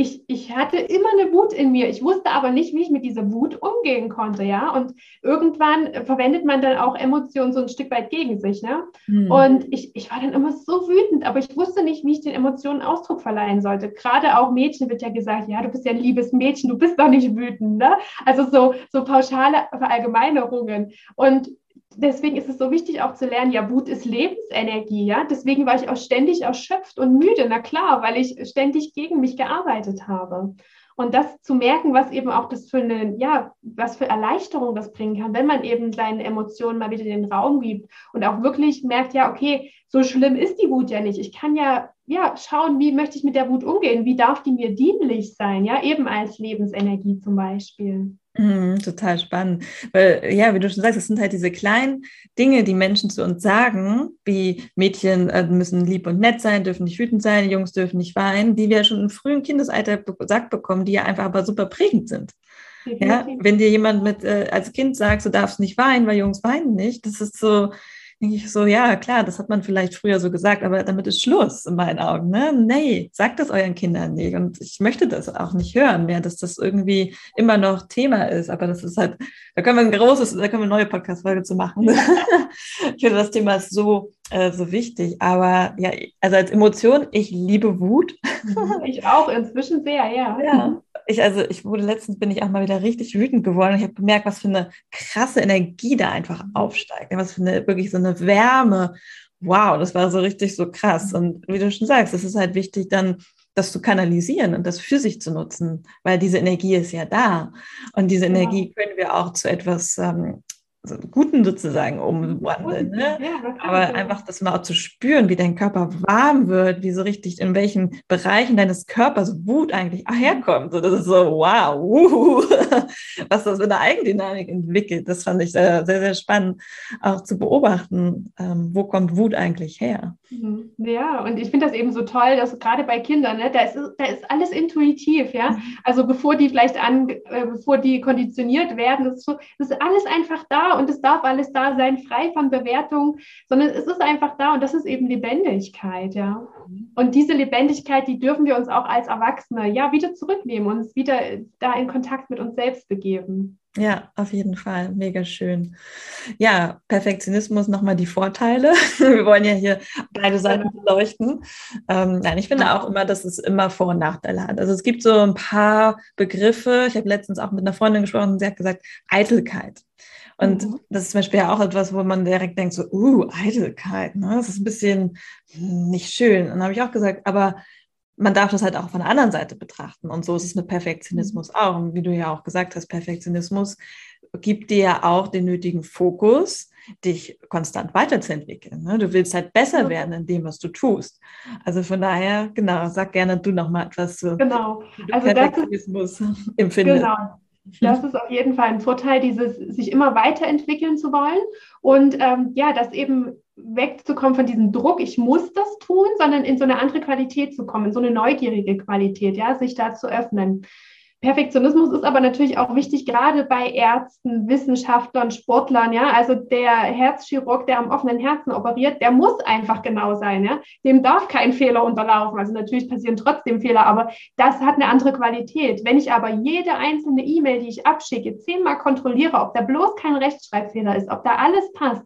ich, ich hatte immer eine Wut in mir. Ich wusste aber nicht, wie ich mit dieser Wut umgehen konnte, ja. Und irgendwann verwendet man dann auch Emotionen so ein Stück weit gegen sich, ne? Mhm. Und ich, ich war dann immer so wütend, aber ich wusste nicht, wie ich den Emotionen Ausdruck verleihen sollte. Gerade auch Mädchen wird ja gesagt, ja, du bist ja ein liebes Mädchen, du bist doch nicht wütend, ne? Also so, so pauschale Verallgemeinerungen. Und deswegen ist es so wichtig auch zu lernen, ja, Wut ist Lebensenergie, ja. Deswegen war ich auch ständig erschöpft und müde, na klar, weil ich ständig gegen mich gearbeitet habe. Und das zu merken, was eben auch das für eine, ja, was für Erleichterung das bringen kann, wenn man eben seinen Emotionen mal wieder den Raum gibt und auch wirklich merkt, ja, okay, so schlimm ist die Wut ja nicht. Ich kann ja, ja, schauen, wie möchte ich mit der Wut umgehen? Wie darf die mir dienlich sein? Ja, eben als Lebensenergie zum Beispiel. Mhm, total spannend. Weil, ja, wie du schon sagst, es sind halt diese kleinen Dinge, die Menschen zu uns sagen, wie Mädchen äh, müssen lieb und nett sein, dürfen nicht wütend sein, Jungs dürfen nicht weinen, die wir schon im frühen Kindesalter gesagt bekommen, die ja einfach aber super prägend sind. Ja, wenn dir jemand mit äh, als Kind sagt, du darfst nicht weinen, weil Jungs weinen nicht, das ist so, denke ich so, ja, klar, das hat man vielleicht früher so gesagt, aber damit ist Schluss in meinen Augen. Ne? Nee, sagt das euren Kindern nicht. Und ich möchte das auch nicht hören mehr, dass das irgendwie immer noch Thema ist. Aber das ist halt, da können wir ein großes, da können wir eine neue Podcast-Folge zu machen. ich finde, das Thema ist so, äh, so wichtig. Aber ja, also als Emotion, ich liebe Wut. ich auch, inzwischen sehr, ja. Ja, ich, also ich wurde letztens, bin ich auch mal wieder richtig wütend geworden. Ich habe gemerkt, was für eine krasse Energie da einfach aufsteigt. Was für eine, wirklich so eine Wärme. Wow, das war so richtig so krass. Und wie du schon sagst, es ist halt wichtig, dann das zu kanalisieren und das für sich zu nutzen, weil diese Energie ist ja da. Und diese Energie können wir auch zu etwas ähm, Guten sozusagen umwandeln. Ne? Ja, Aber einfach das mal auch zu spüren, wie dein Körper warm wird, wie so richtig in welchen Bereichen deines Körpers Wut eigentlich herkommt. So, das ist so, wow, uh, was das für eine Eigendynamik entwickelt. Das fand ich sehr, sehr, sehr spannend auch zu beobachten. Ähm, wo kommt Wut eigentlich her? Mhm. Ja, und ich finde das eben so toll, dass gerade bei Kindern, ne, da, ist, da ist alles intuitiv, ja. Mhm. Also bevor die vielleicht an, äh, bevor die konditioniert werden, das ist, so, das ist alles einfach da und es darf alles da sein, frei von Bewertung, sondern es ist einfach da und das ist eben Lebendigkeit, ja. Und diese Lebendigkeit, die dürfen wir uns auch als Erwachsene ja wieder zurücknehmen, uns wieder da in Kontakt mit uns selbst begeben. Ja, auf jeden Fall. Mega schön. Ja, Perfektionismus nochmal die Vorteile. Wir wollen ja hier beide Seiten beleuchten. Ähm, nein, ich finde auch immer, dass es immer Vor- und Nachteile hat. Also es gibt so ein paar Begriffe. Ich habe letztens auch mit einer Freundin gesprochen und sie hat gesagt, Eitelkeit. Und mhm. das ist zum Beispiel auch etwas, wo man direkt denkt, so, uh, Eitelkeit, ne? das ist ein bisschen nicht schön. Und dann habe ich auch gesagt, aber man darf das halt auch von der anderen Seite betrachten. Und so ist es mit Perfektionismus mhm. auch. Und wie du ja auch gesagt hast, Perfektionismus gibt dir ja auch den nötigen Fokus, dich konstant weiterzuentwickeln. Ne? Du willst halt besser werden in dem, was du tust. Also von daher, genau, sag gerne du noch mal etwas zu genau. also Perfektionismus empfindest. Genau. Das ist auf jeden Fall ein Vorteil, dieses sich immer weiterentwickeln zu wollen und ähm, ja, das eben wegzukommen von diesem Druck, ich muss das tun, sondern in so eine andere Qualität zu kommen, so eine neugierige Qualität, ja, sich da zu öffnen. Perfektionismus ist aber natürlich auch wichtig, gerade bei Ärzten, Wissenschaftlern, Sportlern, ja. Also der Herzchirurg, der am offenen Herzen operiert, der muss einfach genau sein, ja. Dem darf kein Fehler unterlaufen. Also natürlich passieren trotzdem Fehler, aber das hat eine andere Qualität. Wenn ich aber jede einzelne E-Mail, die ich abschicke, zehnmal kontrolliere, ob da bloß kein Rechtschreibfehler ist, ob da alles passt,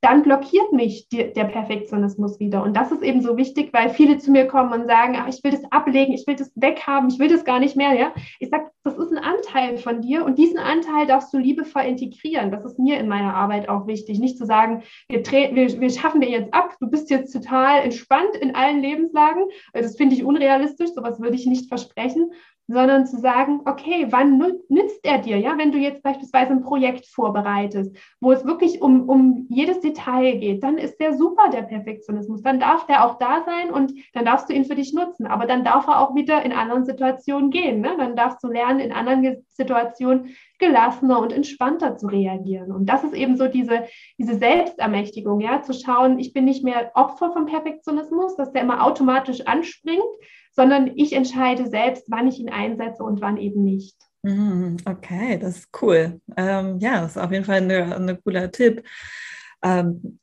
dann blockiert mich die, der Perfektionismus wieder. Und das ist eben so wichtig, weil viele zu mir kommen und sagen, ach, ich will das ablegen, ich will das weghaben, ich will das gar nicht mehr. Ja? Ich sage, das ist ein Anteil von dir und diesen Anteil darfst du liebevoll integrieren. Das ist mir in meiner Arbeit auch wichtig. Nicht zu sagen, wir, wir, wir schaffen dir jetzt ab, du bist jetzt total entspannt in allen Lebenslagen. Das finde ich unrealistisch, sowas würde ich nicht versprechen, sondern zu sagen, okay, wann nützt er dir, ja, wenn du jetzt beispielsweise ein Projekt vorbereitest, wo es wirklich um, um jedes Detail geht, dann ist der super, der Perfektionismus. Dann darf der auch da sein und dann darfst du ihn für dich nutzen. Aber dann darf er auch wieder in anderen Situationen gehen. Ne? Dann darfst du lernen, in anderen Situationen gelassener und entspannter zu reagieren. Und das ist eben so diese, diese Selbstermächtigung, ja, zu schauen, ich bin nicht mehr Opfer vom Perfektionismus, dass der immer automatisch anspringt, sondern ich entscheide selbst, wann ich ihn einsetze und wann eben nicht. Mhm, okay, das ist cool. Ähm, ja, das ist auf jeden Fall ein cooler Tipp. Ähm,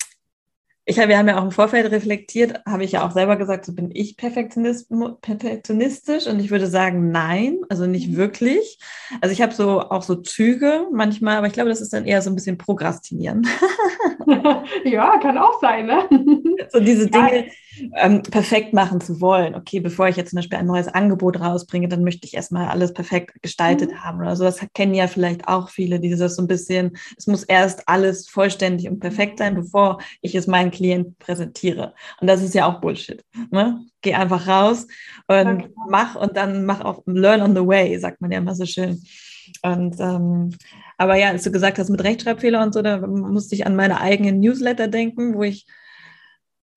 ich habe, wir haben ja auch im Vorfeld reflektiert, habe ich ja auch selber gesagt, so bin ich perfektionist, perfektionistisch und ich würde sagen, nein, also nicht mhm. wirklich. Also ich habe so auch so Züge manchmal, aber ich glaube, das ist dann eher so ein bisschen Prokrastinieren. ja, kann auch sein, ne? So diese Dinge ähm, perfekt machen zu wollen. Okay, bevor ich jetzt zum Beispiel ein neues Angebot rausbringe, dann möchte ich erstmal alles perfekt gestaltet mhm. haben oder so. Das kennen ja vielleicht auch viele, dieses so ein bisschen, es muss erst alles vollständig und perfekt sein, bevor ich es meinen Klienten präsentiere. Und das ist ja auch Bullshit. Ne? Geh einfach raus und okay. mach und dann mach auch learn on the way, sagt man ja immer so schön. Und ähm, aber ja, als du gesagt hast mit Rechtschreibfehler und so, da musste ich an meine eigenen Newsletter denken, wo ich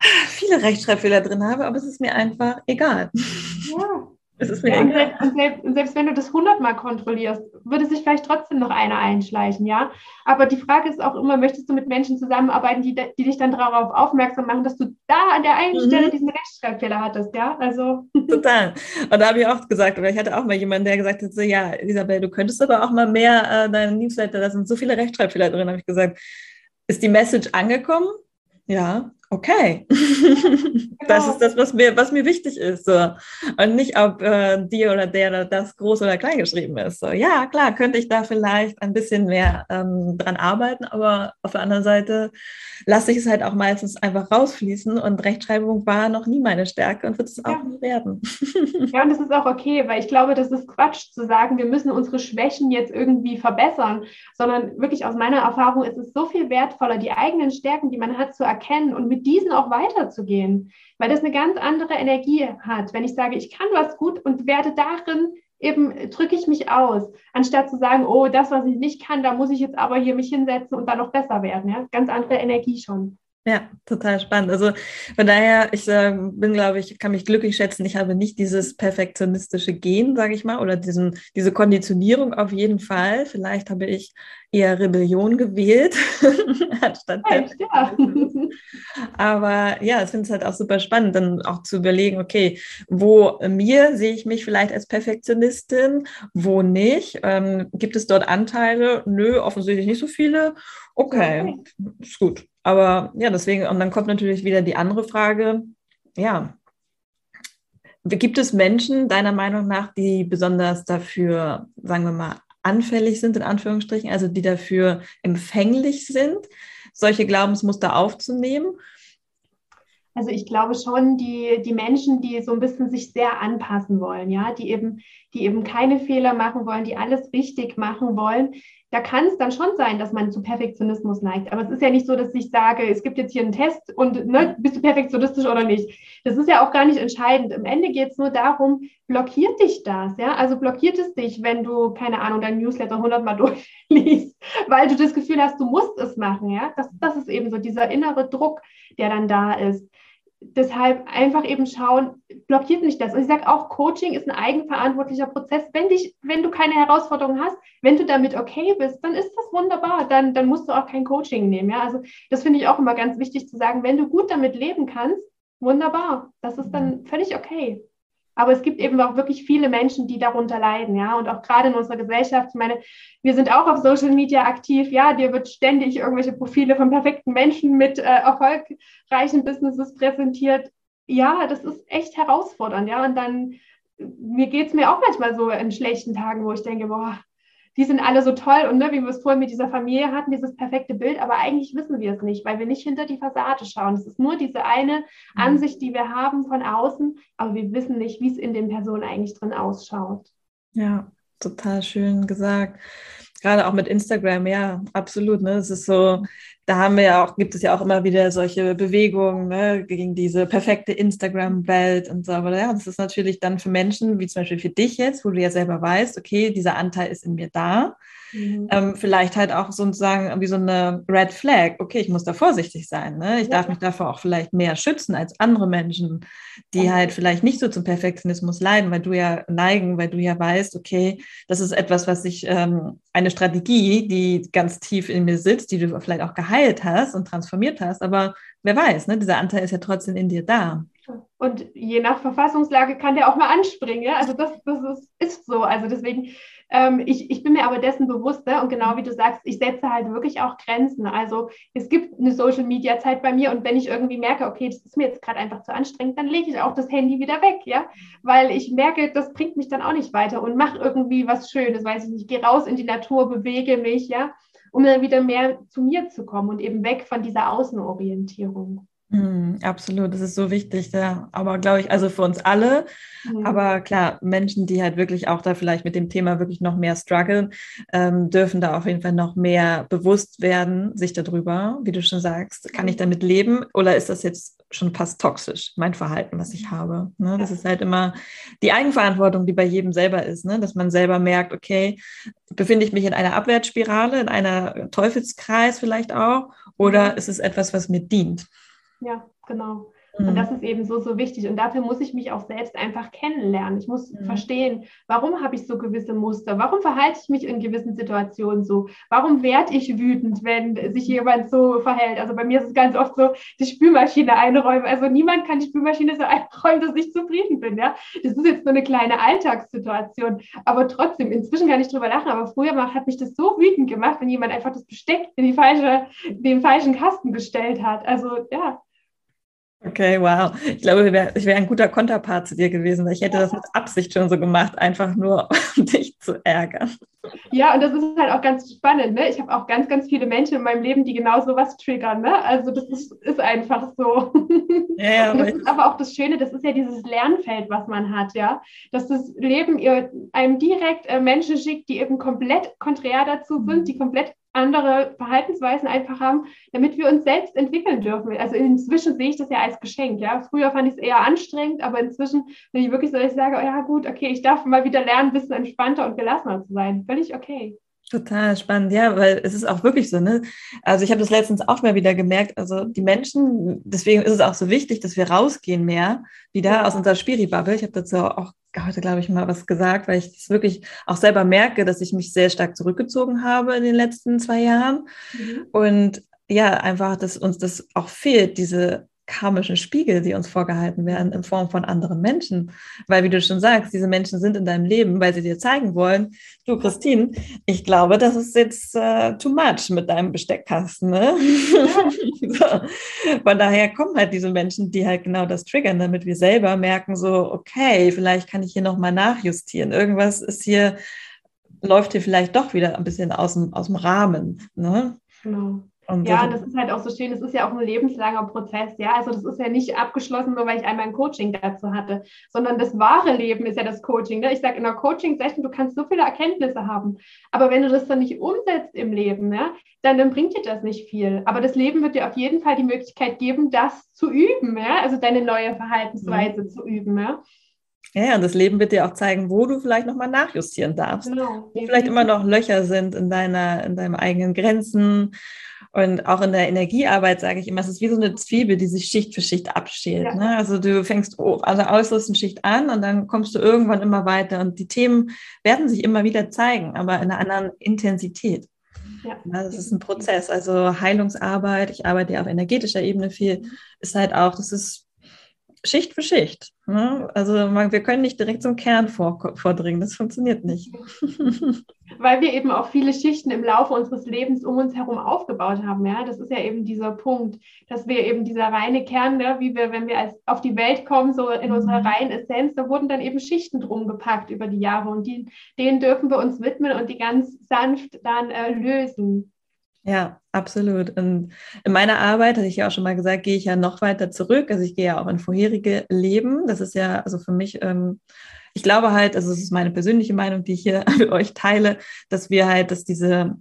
viele Rechtschreibfehler drin habe, aber es ist mir einfach egal. Ja. Es ist mir ja, und, selbst, und, selbst, und, selbst, wenn du das hundertmal kontrollierst, würde sich vielleicht trotzdem noch einer einschleichen, ja. Aber die Frage ist auch immer, möchtest du mit Menschen zusammenarbeiten, die, die dich dann darauf aufmerksam machen, dass du da an der einen mhm. Stelle diesen Rechtschreibfehler hattest, ja? Also. Total. Und da habe ich auch gesagt, oder ich hatte auch mal jemanden, der gesagt hat, so, ja, Isabel, du könntest aber auch mal mehr äh, deine Newsletter, da sind so viele Rechtschreibfehler drin, habe ich gesagt. Ist die Message angekommen? Ja, okay. Genau. Das ist das, was mir, was mir wichtig ist. So. Und nicht, ob äh, die oder der oder das groß oder klein geschrieben ist. So, ja, klar, könnte ich da vielleicht ein bisschen mehr ähm, dran arbeiten, aber auf der anderen Seite lasse ich es halt auch meistens einfach rausfließen und Rechtschreibung war noch nie meine Stärke und wird es auch nie werden. ja, und das ist auch okay, weil ich glaube, das ist Quatsch zu sagen, wir müssen unsere Schwächen jetzt irgendwie verbessern, sondern wirklich aus meiner Erfahrung ist es so viel wertvoller, die eigenen Stärken, die man hat, zu erkennen und mit diesen auch weiterzugehen, weil das eine ganz andere Energie hat. Wenn ich sage, ich kann was gut und werde darin eben drücke ich mich aus, anstatt zu sagen, oh, das, was ich nicht kann, da muss ich jetzt aber hier mich hinsetzen und dann noch besser werden. Ja? Ganz andere Energie schon. Ja, total spannend. Also von daher, ich äh, bin, glaube ich, kann mich glücklich schätzen. Ich habe nicht dieses perfektionistische Gen, sage ich mal, oder diesen, diese Konditionierung auf jeden Fall. Vielleicht habe ich eher Rebellion gewählt, anstatt Echt, ja. Aber ja, ich finde es halt auch super spannend, dann auch zu überlegen, okay, wo mir sehe ich mich vielleicht als Perfektionistin, wo nicht? Ähm, gibt es dort Anteile? Nö, offensichtlich nicht so viele. Okay, okay. ist gut. Aber ja, deswegen, und dann kommt natürlich wieder die andere Frage, ja, gibt es Menschen deiner Meinung nach, die besonders dafür, sagen wir mal, anfällig sind, in Anführungsstrichen, also die dafür empfänglich sind, solche Glaubensmuster aufzunehmen? Also ich glaube schon, die, die Menschen, die so ein bisschen sich sehr anpassen wollen, ja, die eben, die eben keine Fehler machen wollen, die alles richtig machen wollen, da kann es dann schon sein, dass man zu Perfektionismus neigt. Aber es ist ja nicht so, dass ich sage, es gibt jetzt hier einen Test und ne, bist du perfektionistisch oder nicht. Das ist ja auch gar nicht entscheidend. Im Ende geht es nur darum, blockiert dich das, ja? Also blockiert es dich, wenn du, keine Ahnung, dein Newsletter hundertmal durchliest, weil du das Gefühl hast, du musst es machen, ja? Das, das ist eben so dieser innere Druck, der dann da ist deshalb einfach eben schauen, blockiert mich das. Und ich sage auch, Coaching ist ein eigenverantwortlicher Prozess. Wenn, dich, wenn du keine Herausforderungen hast, wenn du damit okay bist, dann ist das wunderbar. Dann, dann musst du auch kein Coaching nehmen. Ja? Also das finde ich auch immer ganz wichtig zu sagen, wenn du gut damit leben kannst, wunderbar. Das ist dann völlig okay. Aber es gibt eben auch wirklich viele Menschen, die darunter leiden, ja. Und auch gerade in unserer Gesellschaft, ich meine, wir sind auch auf Social Media aktiv, ja, dir wird ständig irgendwelche Profile von perfekten Menschen mit äh, erfolgreichen Businesses präsentiert. Ja, das ist echt herausfordernd, ja. Und dann, mir geht es mir auch manchmal so in schlechten Tagen, wo ich denke, boah, die sind alle so toll und ne, wie wir es vorhin mit dieser Familie hatten, dieses perfekte Bild, aber eigentlich wissen wir es nicht, weil wir nicht hinter die Fassade schauen. Es ist nur diese eine mhm. Ansicht, die wir haben von außen, aber wir wissen nicht, wie es in den Personen eigentlich drin ausschaut. Ja, total schön gesagt. Gerade auch mit Instagram, ja, absolut. Ne? Es ist so, da haben wir ja auch, gibt es ja auch immer wieder solche Bewegungen ne, gegen diese perfekte Instagram-Welt und so. Aber ja, das ist natürlich dann für Menschen, wie zum Beispiel für dich jetzt, wo du ja selber weißt, okay, dieser Anteil ist in mir da. Mhm. Ähm, vielleicht halt auch sozusagen wie so eine Red Flag. Okay, ich muss da vorsichtig sein. Ne? Ich ja. darf mich davor auch vielleicht mehr schützen als andere Menschen, die okay. halt vielleicht nicht so zum Perfektionismus leiden, weil du ja neigen, weil du ja weißt, okay, das ist etwas, was ich, ähm, eine Strategie, die ganz tief in mir sitzt, die du vielleicht auch geheilt hast und transformiert hast. Aber wer weiß, ne? dieser Anteil ist ja trotzdem in dir da. Und je nach Verfassungslage kann der auch mal anspringen. Ja? Also das, das ist, ist so. Also deswegen ähm, ich, ich bin mir aber dessen bewusst ne? und genau wie du sagst, ich setze halt wirklich auch Grenzen. Also es gibt eine Social-Media-Zeit bei mir und wenn ich irgendwie merke, okay, das ist mir jetzt gerade einfach zu anstrengend, dann lege ich auch das Handy wieder weg, ja, weil ich merke, das bringt mich dann auch nicht weiter und mache irgendwie was Schönes, weiß ich nicht, gehe raus in die Natur, bewege mich, ja, um dann wieder mehr zu mir zu kommen und eben weg von dieser Außenorientierung. Mm, absolut, das ist so wichtig, ja. Aber glaube ich, also für uns alle, mhm. aber klar, Menschen, die halt wirklich auch da vielleicht mit dem Thema wirklich noch mehr strugglen, ähm, dürfen da auf jeden Fall noch mehr bewusst werden, sich darüber, wie du schon sagst, kann ich mhm. damit leben oder ist das jetzt schon fast toxisch, mein Verhalten, was ich mhm. habe? Ne? Das ist halt immer die Eigenverantwortung, die bei jedem selber ist, ne? dass man selber merkt, okay, befinde ich mich in einer Abwärtsspirale, in einer Teufelskreis vielleicht auch, oder ist es etwas, was mir dient? Ja, genau. Und mhm. das ist eben so, so wichtig. Und dafür muss ich mich auch selbst einfach kennenlernen. Ich muss mhm. verstehen, warum habe ich so gewisse Muster? Warum verhalte ich mich in gewissen Situationen so? Warum werde ich wütend, wenn sich jemand so verhält? Also bei mir ist es ganz oft so, die Spülmaschine einräumen. Also niemand kann die Spülmaschine so einräumen, dass ich zufrieden bin. Ja? Das ist jetzt so eine kleine Alltagssituation. Aber trotzdem, inzwischen kann ich drüber lachen, aber früher hat mich das so wütend gemacht, wenn jemand einfach das Besteck in die falsche, den falschen Kasten gestellt hat. Also ja, Okay, wow. Ich glaube, ich wäre wär ein guter Konterpart zu dir gewesen. Ich hätte das mit Absicht schon so gemacht, einfach nur, um dich zu ärgern. Ja, und das ist halt auch ganz spannend. Ne? Ich habe auch ganz, ganz viele Menschen in meinem Leben, die genau sowas triggern. Ne? Also das ist, ist einfach so. Ja, und das ist aber auch das Schöne, das ist ja dieses Lernfeld, was man hat, ja. Dass das Leben ihr einem direkt äh, Menschen schickt, die eben komplett konträr dazu sind, die komplett andere Verhaltensweisen einfach haben, damit wir uns selbst entwickeln dürfen. Also inzwischen sehe ich das ja als Geschenk. Ja, früher fand ich es eher anstrengend, aber inzwischen, wenn ich wirklich so, ich sage, oh ja gut, okay, ich darf mal wieder lernen, ein bisschen entspannter und gelassener zu sein. Völlig okay. Total spannend, ja, weil es ist auch wirklich so, ne? Also ich habe das letztens auch mal wieder gemerkt, also die Menschen, deswegen ist es auch so wichtig, dass wir rausgehen mehr wieder aus unserer Spiri-Bubble. Ich habe dazu auch heute, glaube ich, mal was gesagt, weil ich das wirklich auch selber merke, dass ich mich sehr stark zurückgezogen habe in den letzten zwei Jahren. Mhm. Und ja, einfach, dass uns das auch fehlt, diese karmischen Spiegel, die uns vorgehalten werden in Form von anderen Menschen. Weil, wie du schon sagst, diese Menschen sind in deinem Leben, weil sie dir zeigen wollen, du Christine, ich glaube, das ist jetzt uh, too much mit deinem Besteckkasten. Ne? so. Von daher kommen halt diese Menschen, die halt genau das triggern, damit wir selber merken, so, okay, vielleicht kann ich hier nochmal nachjustieren. Irgendwas ist hier, läuft hier vielleicht doch wieder ein bisschen aus dem, aus dem Rahmen. Ne? Genau. Und ja, das ist halt auch so schön, das ist ja auch ein lebenslanger Prozess, ja. Also das ist ja nicht abgeschlossen, nur weil ich einmal ein Coaching dazu hatte, sondern das wahre Leben ist ja das Coaching. Ne? Ich sage in einer Coaching-Session, du kannst so viele Erkenntnisse haben, aber wenn du das dann nicht umsetzt im Leben, ja, dann, dann bringt dir das nicht viel. Aber das Leben wird dir auf jeden Fall die Möglichkeit geben, das zu üben, ja, also deine neue Verhaltensweise mhm. zu üben, ja. Ja, und das Leben wird dir auch zeigen, wo du vielleicht nochmal nachjustieren darfst. Genau. Wo vielleicht immer noch Löcher sind in deiner, in deinen eigenen Grenzen und auch in der Energiearbeit sage ich immer, es ist wie so eine Zwiebel, die sich Schicht für Schicht abschält. Ja. Ne? Also du fängst an der äußersten Schicht an und dann kommst du irgendwann immer weiter. Und die Themen werden sich immer wieder zeigen, aber in einer anderen Intensität. Ja. Das ist ein Prozess. Also Heilungsarbeit, ich arbeite ja auf energetischer Ebene viel, ist halt auch, das ist Schicht für Schicht. Ne? Also man, wir können nicht direkt zum Kern vor, vordringen, das funktioniert nicht. Weil wir eben auch viele Schichten im Laufe unseres Lebens um uns herum aufgebaut haben. Ja? Das ist ja eben dieser Punkt, dass wir eben dieser reine Kern, ne, wie wir, wenn wir als, auf die Welt kommen, so in unserer mhm. reinen Essenz, da wurden dann eben Schichten drum gepackt über die Jahre und die, denen dürfen wir uns widmen und die ganz sanft dann äh, lösen. Ja, absolut. Und in meiner Arbeit, hatte ich ja auch schon mal gesagt, gehe ich ja noch weiter zurück. Also ich gehe ja auch in vorherige Leben. Das ist ja, also für mich, ähm, ich glaube halt, also es ist meine persönliche Meinung, die ich hier mit euch teile, dass wir halt, dass diese,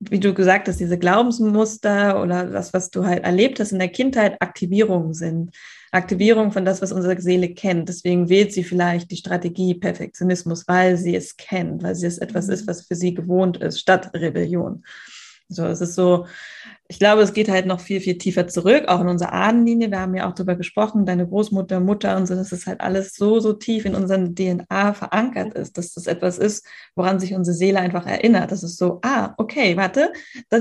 wie du gesagt hast, diese Glaubensmuster oder das, was du halt erlebt hast in der Kindheit, Aktivierungen sind. Aktivierung von das, was unsere Seele kennt. Deswegen wählt sie vielleicht die Strategie Perfektionismus, weil sie es kennt, weil sie es etwas ist, mhm. was für sie gewohnt ist, statt Rebellion. So, es ist so, ich glaube, es geht halt noch viel, viel tiefer zurück, auch in unserer Ahnenlinie. Wir haben ja auch darüber gesprochen, deine Großmutter, Mutter und so, dass es halt alles so, so tief in unseren DNA verankert ist, dass das etwas ist, woran sich unsere Seele einfach erinnert. Das ist so, ah, okay, warte,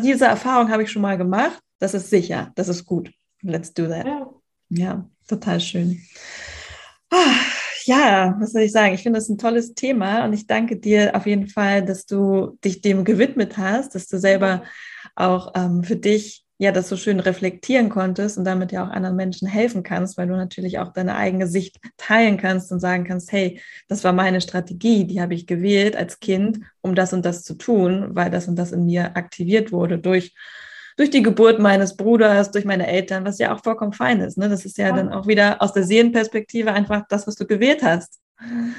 diese Erfahrung habe ich schon mal gemacht, das ist sicher, das ist gut. Let's do that. Ja. ja. total schön. Ah, ja, was soll ich sagen? Ich finde das ein tolles Thema und ich danke dir auf jeden Fall, dass du dich dem gewidmet hast, dass du selber auch ähm, für dich ja das so schön reflektieren konntest und damit ja auch anderen Menschen helfen kannst, weil du natürlich auch deine eigene Sicht teilen kannst und sagen kannst, hey, das war meine Strategie, die habe ich gewählt als Kind, um das und das zu tun, weil das und das in mir aktiviert wurde durch durch die Geburt meines Bruders, durch meine Eltern, was ja auch vollkommen fein ist. Ne? Das ist ja, ja dann auch wieder aus der Seelenperspektive einfach das, was du gewählt hast.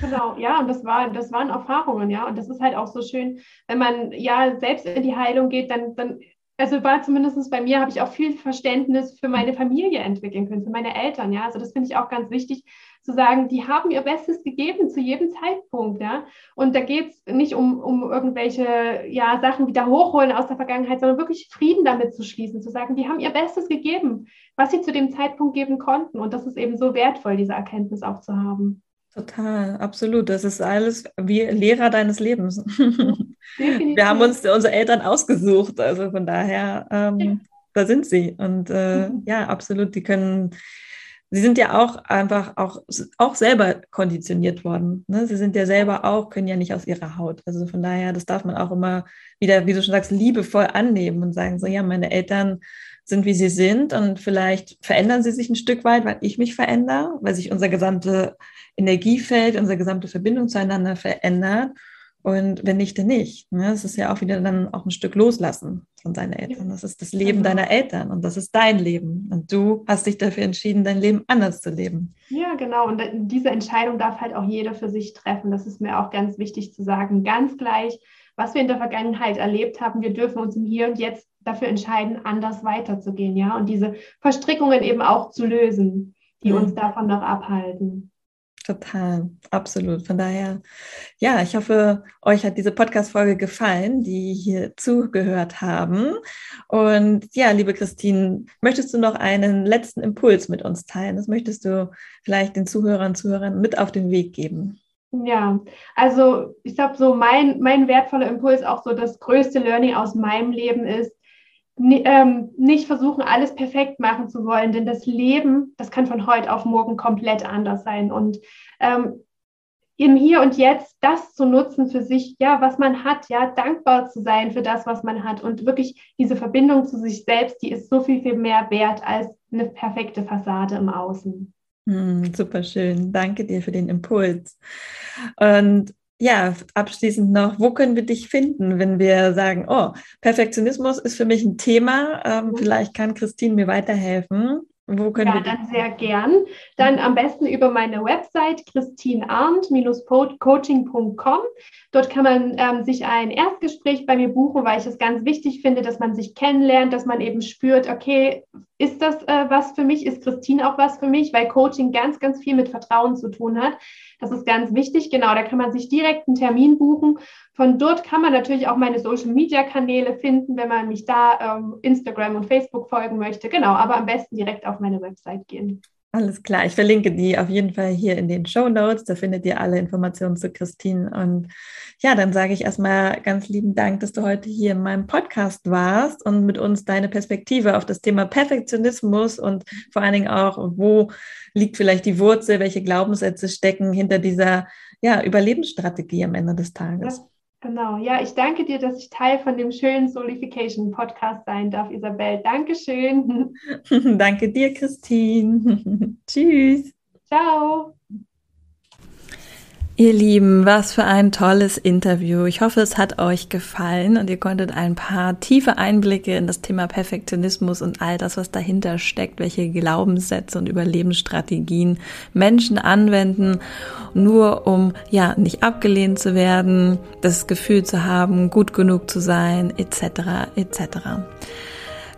Genau, ja, und das war, das waren Erfahrungen, ja. Und das ist halt auch so schön, wenn man ja selbst in die Heilung geht, dann, dann also war zumindest bei mir, habe ich auch viel Verständnis für meine Familie entwickeln können, für meine Eltern, ja. Also das finde ich auch ganz wichtig zu sagen, die haben ihr Bestes gegeben zu jedem Zeitpunkt, ja. Und da geht es nicht um, um irgendwelche ja, Sachen wieder hochholen aus der Vergangenheit, sondern wirklich Frieden damit zu schließen, zu sagen, die haben ihr Bestes gegeben, was sie zu dem Zeitpunkt geben konnten. Und das ist eben so wertvoll, diese Erkenntnis auch zu haben. Total, absolut. Das ist alles wie Lehrer deines Lebens. Wir haben uns unsere Eltern ausgesucht, also von daher, ähm, ja. da sind sie. Und äh, ja, absolut, die können, sie sind ja auch einfach auch, auch selber konditioniert worden. Ne? Sie sind ja selber auch, können ja nicht aus ihrer Haut. Also von daher, das darf man auch immer wieder, wie du schon sagst, liebevoll annehmen und sagen, so ja, meine Eltern sind, wie sie sind und vielleicht verändern sie sich ein Stück weit, weil ich mich verändere, weil sich unser gesamte Energiefeld, unsere gesamte Verbindung zueinander verändert. Und wenn nicht, dann nicht. Ne? Das ist ja auch wieder dann auch ein Stück loslassen von seinen Eltern. Das ist das Leben genau. deiner Eltern und das ist dein Leben. Und du hast dich dafür entschieden, dein Leben anders zu leben. Ja, genau. Und diese Entscheidung darf halt auch jeder für sich treffen. Das ist mir auch ganz wichtig zu sagen. Ganz gleich, was wir in der Vergangenheit erlebt haben, wir dürfen uns im Hier und Jetzt dafür entscheiden, anders weiterzugehen, ja, und diese Verstrickungen eben auch zu lösen, die mhm. uns davon noch abhalten. Total, absolut. Von daher, ja, ich hoffe, euch hat diese Podcast-Folge gefallen, die hier zugehört haben. Und ja, liebe Christine, möchtest du noch einen letzten Impuls mit uns teilen? Das möchtest du vielleicht den Zuhörern und Zuhörern mit auf den Weg geben? Ja, also ich glaube, so mein, mein wertvoller Impuls, auch so das größte Learning aus meinem Leben ist, nicht versuchen, alles perfekt machen zu wollen, denn das Leben, das kann von heute auf morgen komplett anders sein. Und ähm, im Hier und Jetzt das zu nutzen für sich, ja, was man hat, ja, dankbar zu sein für das, was man hat und wirklich diese Verbindung zu sich selbst, die ist so viel, viel mehr wert als eine perfekte Fassade im Außen. Hm, super schön. Danke dir für den Impuls. Und ja, abschließend noch, wo können wir dich finden, wenn wir sagen, oh, Perfektionismus ist für mich ein Thema, ähm, mhm. vielleicht kann Christine mir weiterhelfen. Wo können ja, wir dann sehr gern. Dann am besten über meine Website christinearndt-coaching.com. Dort kann man ähm, sich ein Erstgespräch bei mir buchen, weil ich es ganz wichtig finde, dass man sich kennenlernt, dass man eben spürt, okay, ist das äh, was für mich? Ist Christine auch was für mich? Weil Coaching ganz, ganz viel mit Vertrauen zu tun hat. Das ist ganz wichtig. Genau, da kann man sich direkt einen Termin buchen. Von dort kann man natürlich auch meine Social-Media-Kanäle finden, wenn man mich da ähm, Instagram und Facebook folgen möchte. Genau, aber am besten direkt auf meine Website gehen. Alles klar, ich verlinke die auf jeden Fall hier in den Show Notes. Da findet ihr alle Informationen zu Christine. Und ja, dann sage ich erstmal ganz lieben Dank, dass du heute hier in meinem Podcast warst und mit uns deine Perspektive auf das Thema Perfektionismus und vor allen Dingen auch, wo liegt vielleicht die Wurzel, welche Glaubenssätze stecken hinter dieser ja, Überlebensstrategie am Ende des Tages. Ja. Genau, ja, ich danke dir, dass ich Teil von dem schönen Solification Podcast sein darf, Isabel. Dankeschön. danke dir, Christine. Tschüss. Ciao. Ihr Lieben, was für ein tolles Interview. Ich hoffe, es hat euch gefallen und ihr konntet ein paar tiefe Einblicke in das Thema Perfektionismus und all das, was dahinter steckt, welche Glaubenssätze und Überlebensstrategien Menschen anwenden, nur um ja nicht abgelehnt zu werden, das Gefühl zu haben, gut genug zu sein, etc. etc.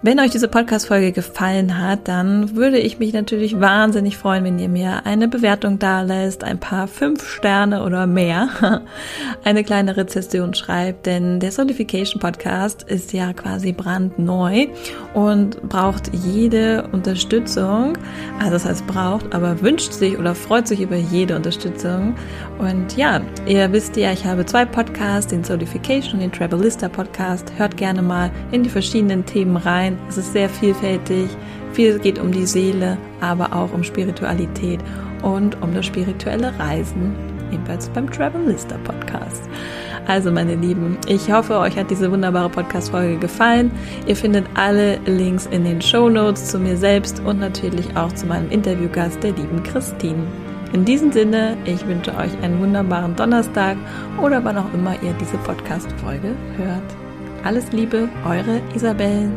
Wenn euch diese Podcast-Folge gefallen hat, dann würde ich mich natürlich wahnsinnig freuen, wenn ihr mir eine Bewertung da lässt, ein paar fünf Sterne oder mehr, eine kleine Rezession schreibt, denn der Solification Podcast ist ja quasi brandneu und braucht jede Unterstützung. Also das heißt braucht, aber wünscht sich oder freut sich über jede Unterstützung. Und ja, ihr wisst ja, ich habe zwei Podcasts, den Solification und den Travelista Podcast. Hört gerne mal in die verschiedenen Themen rein. Es ist sehr vielfältig. Viel geht um die Seele, aber auch um Spiritualität und um das spirituelle Reisen, ebenfalls beim Travelista Podcast. Also meine Lieben, ich hoffe, euch hat diese wunderbare Podcast-Folge gefallen. Ihr findet alle Links in den Show Notes zu mir selbst und natürlich auch zu meinem Interviewgast, der lieben Christine. In diesem Sinne, ich wünsche euch einen wunderbaren Donnerstag oder wann auch immer ihr diese Podcast-Folge hört. Alles Liebe, eure Isabel.